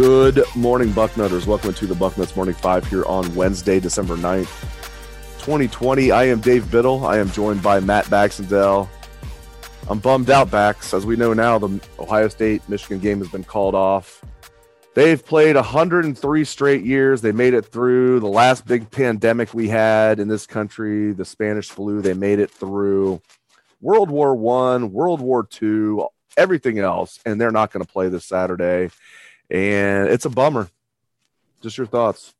Good morning, Bucknutters. Welcome to the Bucknuts Morning Five here on Wednesday, December 9th, 2020. I am Dave Biddle. I am joined by Matt Baxendale. I'm bummed out, Bax. As we know now, the Ohio State Michigan game has been called off. They've played 103 straight years. They made it through the last big pandemic we had in this country, the Spanish flu. They made it through World War One, World War Two, everything else, and they're not going to play this Saturday and it's a bummer. Just your thoughts.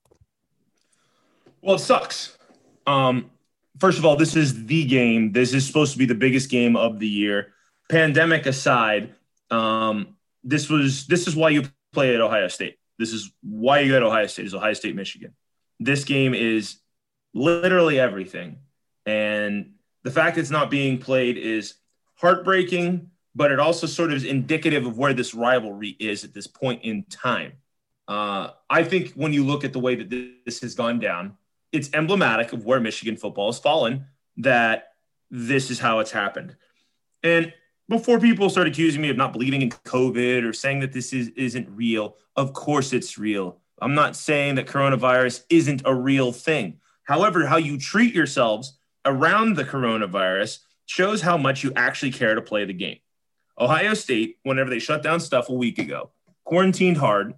Well, it sucks. Um, first of all, this is the game. This is supposed to be the biggest game of the year. Pandemic aside, um, this was this is why you play at Ohio State. This is why you go to Ohio State is Ohio State, Michigan. This game is literally everything, and the fact it's not being played is heartbreaking but it also sort of is indicative of where this rivalry is at this point in time. Uh, I think when you look at the way that this has gone down, it's emblematic of where Michigan football has fallen, that this is how it's happened. And before people start accusing me of not believing in COVID or saying that this is, isn't real, of course it's real. I'm not saying that coronavirus isn't a real thing. However, how you treat yourselves around the coronavirus shows how much you actually care to play the game. Ohio State, whenever they shut down stuff a week ago, quarantined hard,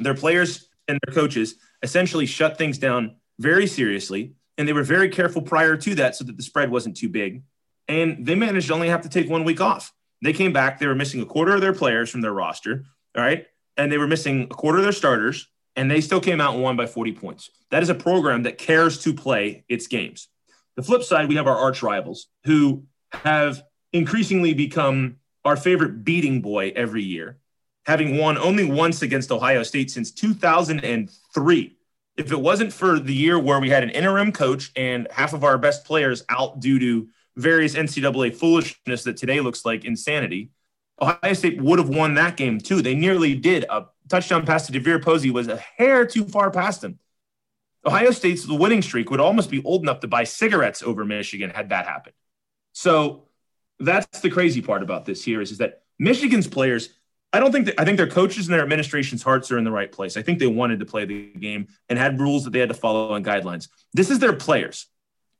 their players and their coaches essentially shut things down very seriously. And they were very careful prior to that so that the spread wasn't too big. And they managed to only have to take one week off. They came back, they were missing a quarter of their players from their roster. All right. And they were missing a quarter of their starters, and they still came out and won by 40 points. That is a program that cares to play its games. The flip side, we have our arch rivals who have increasingly become our favorite beating boy every year, having won only once against Ohio State since 2003. If it wasn't for the year where we had an interim coach and half of our best players out due to various NCAA foolishness that today looks like insanity, Ohio State would have won that game too. They nearly did. A touchdown pass to DeVier Posey was a hair too far past him. Ohio State's winning streak would almost be old enough to buy cigarettes over Michigan had that happened. So that's the crazy part about this here is, is that Michigan's players, I don't think that I think their coaches and their administration's hearts are in the right place. I think they wanted to play the game and had rules that they had to follow and guidelines. This is their players.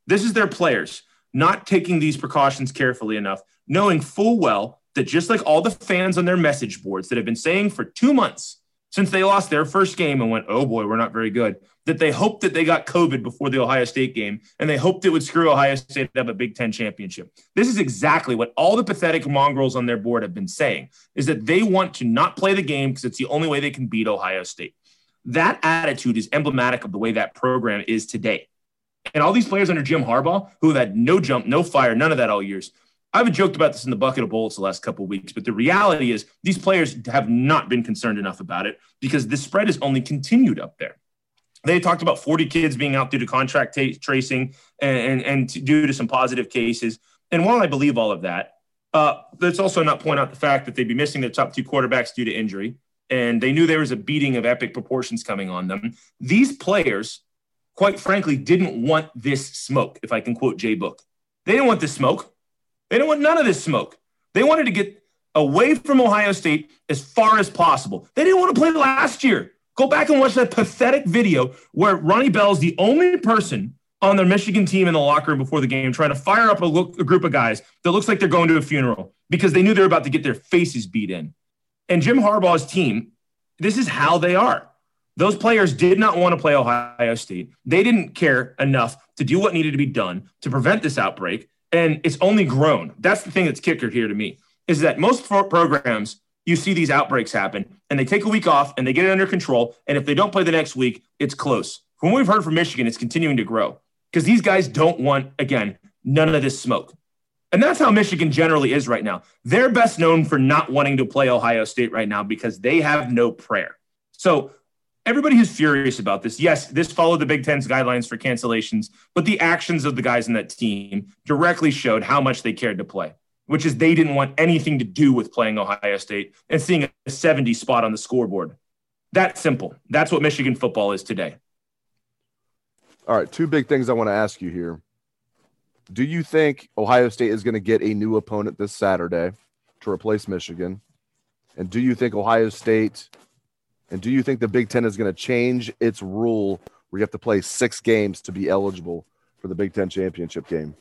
This is their players not taking these precautions carefully enough, knowing full well that just like all the fans on their message boards that have been saying for two months since they lost their first game and went, oh boy, we're not very good, that they hoped that they got COVID before the Ohio State game and they hoped it would screw Ohio State to have a Big Ten championship. This is exactly what all the pathetic mongrels on their board have been saying is that they want to not play the game because it's the only way they can beat Ohio State. That attitude is emblematic of the way that program is today. And all these players under Jim Harbaugh who have had no jump, no fire, none of that all years, I haven't joked about this in the bucket of bullets the last couple of weeks, but the reality is these players have not been concerned enough about it because the spread has only continued up there. They talked about 40 kids being out due to contract t- tracing and, and, and, due to some positive cases. And while I believe all of that, uh, let's also not point out the fact that they'd be missing their top two quarterbacks due to injury. And they knew there was a beating of epic proportions coming on them. These players, quite frankly, didn't want this smoke, if I can quote Jay Book. They didn't want this smoke. They don't want none of this smoke. They wanted to get away from Ohio State as far as possible. They didn't want to play last year. Go back and watch that pathetic video where Ronnie Bell is the only person on their Michigan team in the locker room before the game trying to fire up a, look, a group of guys that looks like they're going to a funeral because they knew they were about to get their faces beat in. And Jim Harbaugh's team, this is how they are. Those players did not want to play Ohio State. They didn't care enough to do what needed to be done to prevent this outbreak. And it's only grown. That's the thing that's kicker here to me is that most programs, you see these outbreaks happen and they take a week off and they get it under control. And if they don't play the next week, it's close. From what we've heard from Michigan, it's continuing to grow because these guys don't want, again, none of this smoke. And that's how Michigan generally is right now. They're best known for not wanting to play Ohio State right now because they have no prayer. So everybody who's furious about this, yes, this followed the Big Ten's guidelines for cancellations, but the actions of the guys in that team directly showed how much they cared to play, which is they didn't want anything to do with playing Ohio State and seeing a 70 spot on the scoreboard. That simple. That's what Michigan football is today. All right, two big things I want to ask you here. Do you think Ohio State is going to get a new opponent this Saturday to replace Michigan? And do you think Ohio State and do you think the Big Ten is going to change its rule where you have to play six games to be eligible for the Big Ten championship game?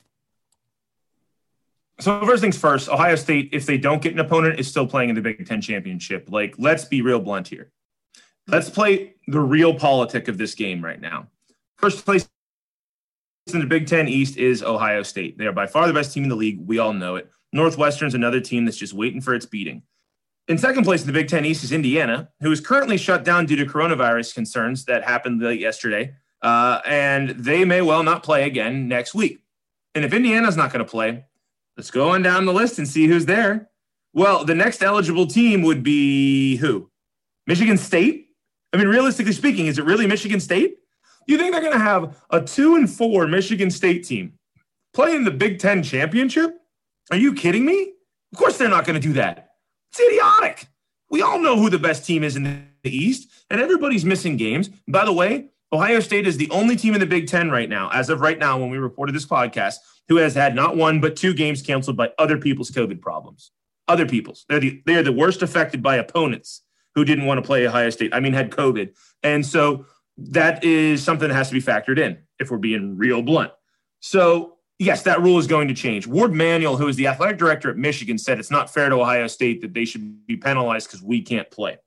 So first things first, Ohio State, if they don't get an opponent, is still playing in the Big Ten championship. Like, let's be real blunt here. Let's play the realpolitik of this game right now. First place in the Big Ten East is Ohio State. They are by far the best team in the league. We all know it. Northwestern's another team that's just waiting for its beating. In second place in the Big Ten East is Indiana, who is currently shut down due to coronavirus concerns that happened yesterday. Uh, and they may well not play again next week. And if Indiana's not going to play, let's go on down the list and see who's there. Well, the next eligible team would be who? Michigan State? I mean, realistically speaking, is it really Michigan State? You think they're going to have a two and four Michigan State team playing the Big Ten championship? Are you kidding me? Of course, they're not going to do that. It's idiotic. We all know who the best team is in the East, and everybody's missing games. By the way, Ohio State is the only team in the Big Ten right now, as of right now, when we reported this podcast, who has had not one but two games canceled by other people's COVID problems. Other people's. They're the they are the worst affected by opponents who didn't want to play Ohio State. I mean, had COVID, and so that is something that has to be factored in if we're being real blunt. So, yes, that rule is going to change. Warde Manuel, who is the athletic director at Michigan, said it's not fair to Ohio State that they should be penalized because we can't play.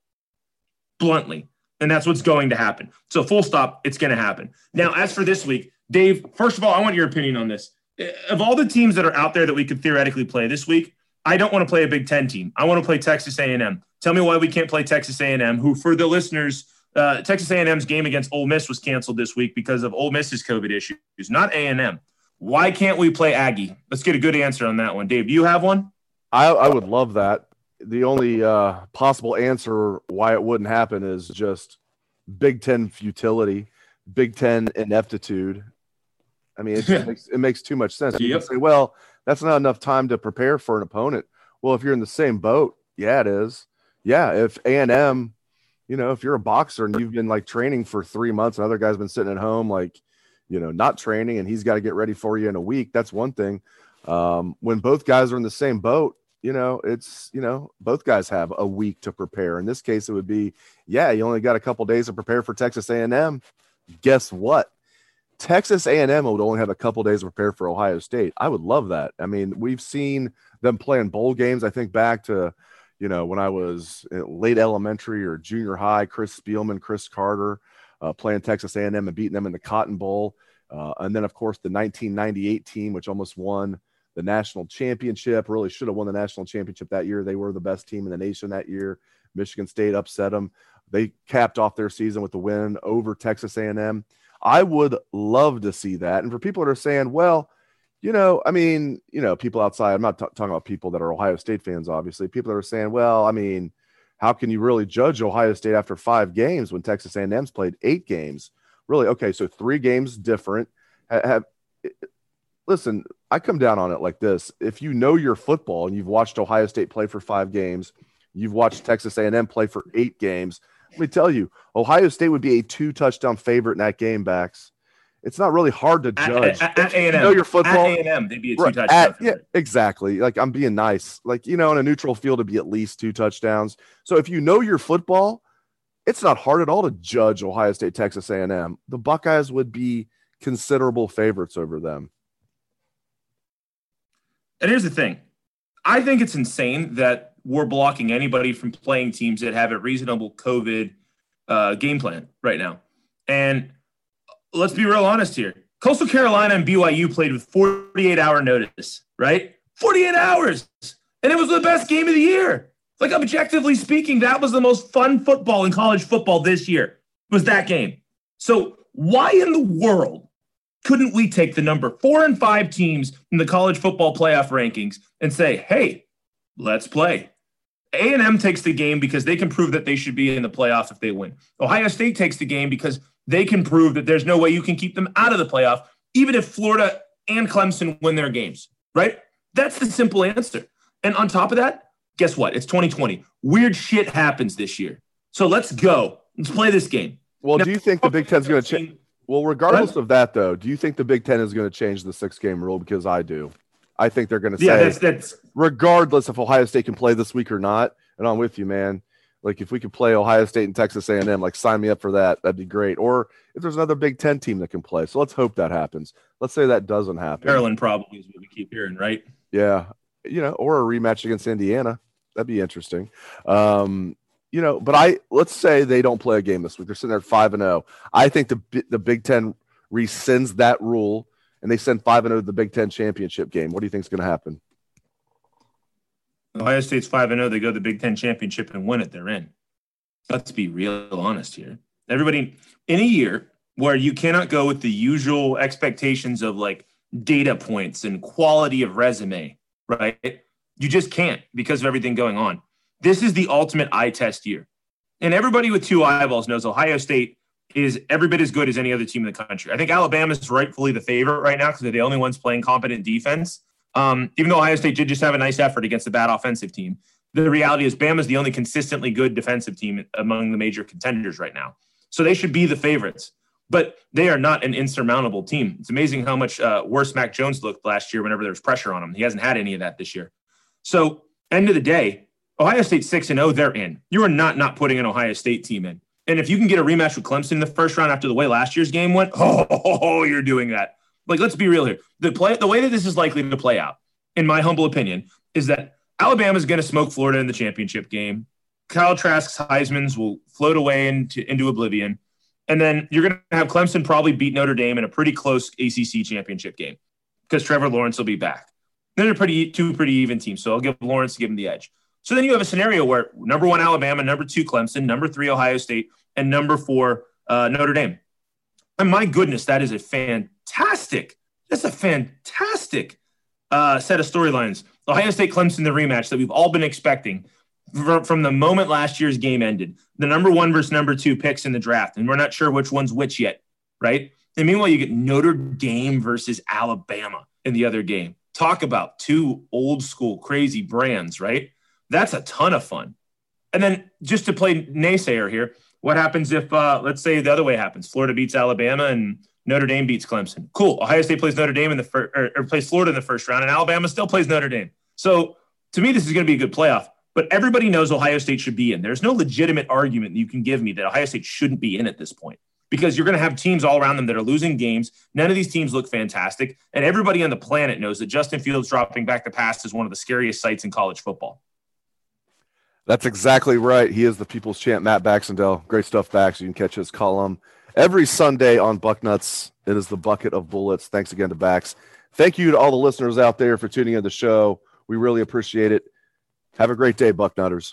Bluntly. And that's what's going to happen. So, full stop, it's going to happen. Now, as for this week, Dave, first of all, I want your opinion on this. Of all the teams that are out there that we could theoretically play this week, I don't want to play a Big Ten team. I want to play Texas A&M. Tell me why we can't play Texas A&M, who, for the listeners uh, Texas A&M's game against Ole Miss was canceled this week because of Ole Miss's COVID issues, not A&M. Why can't we play Aggie? Let's get a good answer on that one. Dave, do you have one? I, I would love that. The only uh, possible answer why it wouldn't happen is just Big Ten futility, Big Ten ineptitude. I mean, it, makes, it makes too much sense. You yep. can say, well, that's not enough time to prepare for an opponent. Well, if you're in the same boat, yeah, it is. Yeah, if A and M you know, if you're a boxer and you've been like training for three months and other guy's been sitting at home, like, you know, not training and he's got to get ready for you in a week, that's one thing. Um, when both guys are in the same boat, you know, it's, you know, both guys have a week to prepare. In this case, it would be, yeah, you only got a couple days to prepare for Texas A&M. Guess what? Texas A&M would only have a couple days to prepare for Ohio State. I would love that. I mean, we've seen them playing bowl games. I think back to you know, when I was late elementary or junior high, Chris Spielman, Cris Carter, uh, playing Texas A&M and beating them in the Cotton Bowl, uh, and then of course the 1998 team, which almost won the national championship. Really should have won the national championship that year. They were the best team in the nation that year. Michigan State upset them. They capped off their season with the win over Texas A&M. I would love to see that. And for people that are saying, well, you know, I mean, you know, people outside, I'm not t- talking about people that are Ohio State fans, obviously. People that are saying, well, I mean, how can you really judge Ohio State after five games when Texas A&M's played eight games? Really? Okay, so three games different. Have, have listen, I come down on it like this. If you know your football and you've watched Ohio State play for five games, you've watched Texas A&M play for eight games. Let me tell you, Ohio State would be a two touchdown favorite in that game, Bax it's not really hard to judge. At, at, at You know your football. At A&M, they'd be a two right, touchdown. yeah, exactly. Like I'm being nice. Like you know, in a neutral field, to be at least two touchdowns. So if you know your football, it's not hard at all to judge Ohio State, Texas A&M. The Buckeyes would be considerable favorites over them. And here's the thing, I think it's insane that we're blocking anybody from playing teams that have a reasonable COVID uh, game plan right now. And let's be real honest here. Coastal Carolina and BYU played with 48 hour notice, right? 48 hours. And it was the best game of the year. Like objectively speaking, that was the most fun football in college football this year. Was that game. So why in the world couldn't we take the number 4 and 5 teams in the college football playoff rankings and say, "Hey, let's play." A&M takes the game because they can prove that they should be in the playoff if they win. Ohio State takes the game because they can prove that there's no way you can keep them out of the playoff, even if Florida and Clemson win their games, right? That's the simple answer. And on top of that, guess what? It's 2020. Weird shit happens this year. So let's go. Let's play this game. Well, now, do you think the Big Ten's going to change? Well, regardless of that, though, do you think the Big Ten is going to change the six game rule? Because I do. I think they're going to say, yeah, that's, that's, regardless if Ohio State can play this week or not. And I'm with you, man. Like if we could play Ohio State and Texas A&M, like sign me up for that. That'd be great. Or if there's another Big Ten team that can play, so let's hope that happens. Let's say that doesn't happen. Maryland probably is what we keep hearing, right? Yeah, you know, or a rematch against Indiana. That'd be interesting. Um, you know, but I let's say they don't play a game this week. They're sitting there five and zero. Oh. I think the the Big Ten rescinds that rule and they send five and zero oh to the Big Ten championship game. What do you think is going to happen? Ohio State's five and zero. Oh, they go to the Big Ten championship and win it. They're in. Let's be real honest here. Everybody in a year where you cannot go with the usual expectations of like data points and quality of resume, right? You just can't because of everything going on. This is the ultimate eye test year. And everybody with two eyeballs knows Ohio State is every bit as good as any other team in the country. I think Alabama is rightfully the favorite right now because they're the only ones playing competent defense. Um, even though Ohio State did just have a nice effort against a bad offensive team, the reality is Bama is the only consistently good defensive team among the major contenders right now. So they should be the favorites, but they are not an insurmountable team. It's amazing how much uh, worse Mac Jones looked last year whenever there was pressure on him. He hasn't had any of that this year. So end of the day, Ohio State six and zero, oh, they're in. You are not not putting an Ohio State team in. And if you can get a rematch with Clemson in the first round after the way last year's game went, oh, you're doing that. Like, let's be real here. The play, the way that this is likely to play out, in my humble opinion, is that Alabama is going to smoke Florida in the championship game. Kyle Trask's Heisman's will float away into, into oblivion. And then you're going to have Clemson probably beat Notre Dame in a pretty close ACC championship game because Trevor Lawrence will be back. They're pretty two pretty even teams, so I'll give Lawrence to give him the edge. So then you have a scenario where number one Alabama, number two Clemson, number three Ohio State, and number four uh, Notre Dame. And my goodness, that is a fantastic. That's a fantastic uh, set of storylines. Ohio State Clemson, the rematch that we've all been expecting from the moment last year's game ended. The number one versus number two picks in the draft, and we're not sure which one's which yet, right? And meanwhile, you get Notre Dame versus Alabama in the other game. Talk about two old school crazy brands, right? That's a ton of fun. And then just to play naysayer here, what happens if, uh, let's say, the other way happens? Florida beats Alabama and Notre Dame beats Clemson. Cool. Ohio State plays Notre Dame in the first, or, or plays Florida in the first round, and Alabama still plays Notre Dame. So to me, this is going to be a good playoff. But everybody knows Ohio State should be in. There's no legitimate argument you can give me that Ohio State shouldn't be in at this point because you're going to have teams all around them that are losing games. None of these teams look fantastic. And everybody on the planet knows that Justin Fields dropping back to pass is one of the scariest sights in college football. That's exactly right. He is the people's champ, Matt Baxendale. Great stuff, Bax. You can catch his column every Sunday on Bucknuts. It is the bucket of bullets. Thanks again to Bax. Thank you to all the listeners out there for tuning in the show. We really appreciate it. Have a great day, Bucknutters.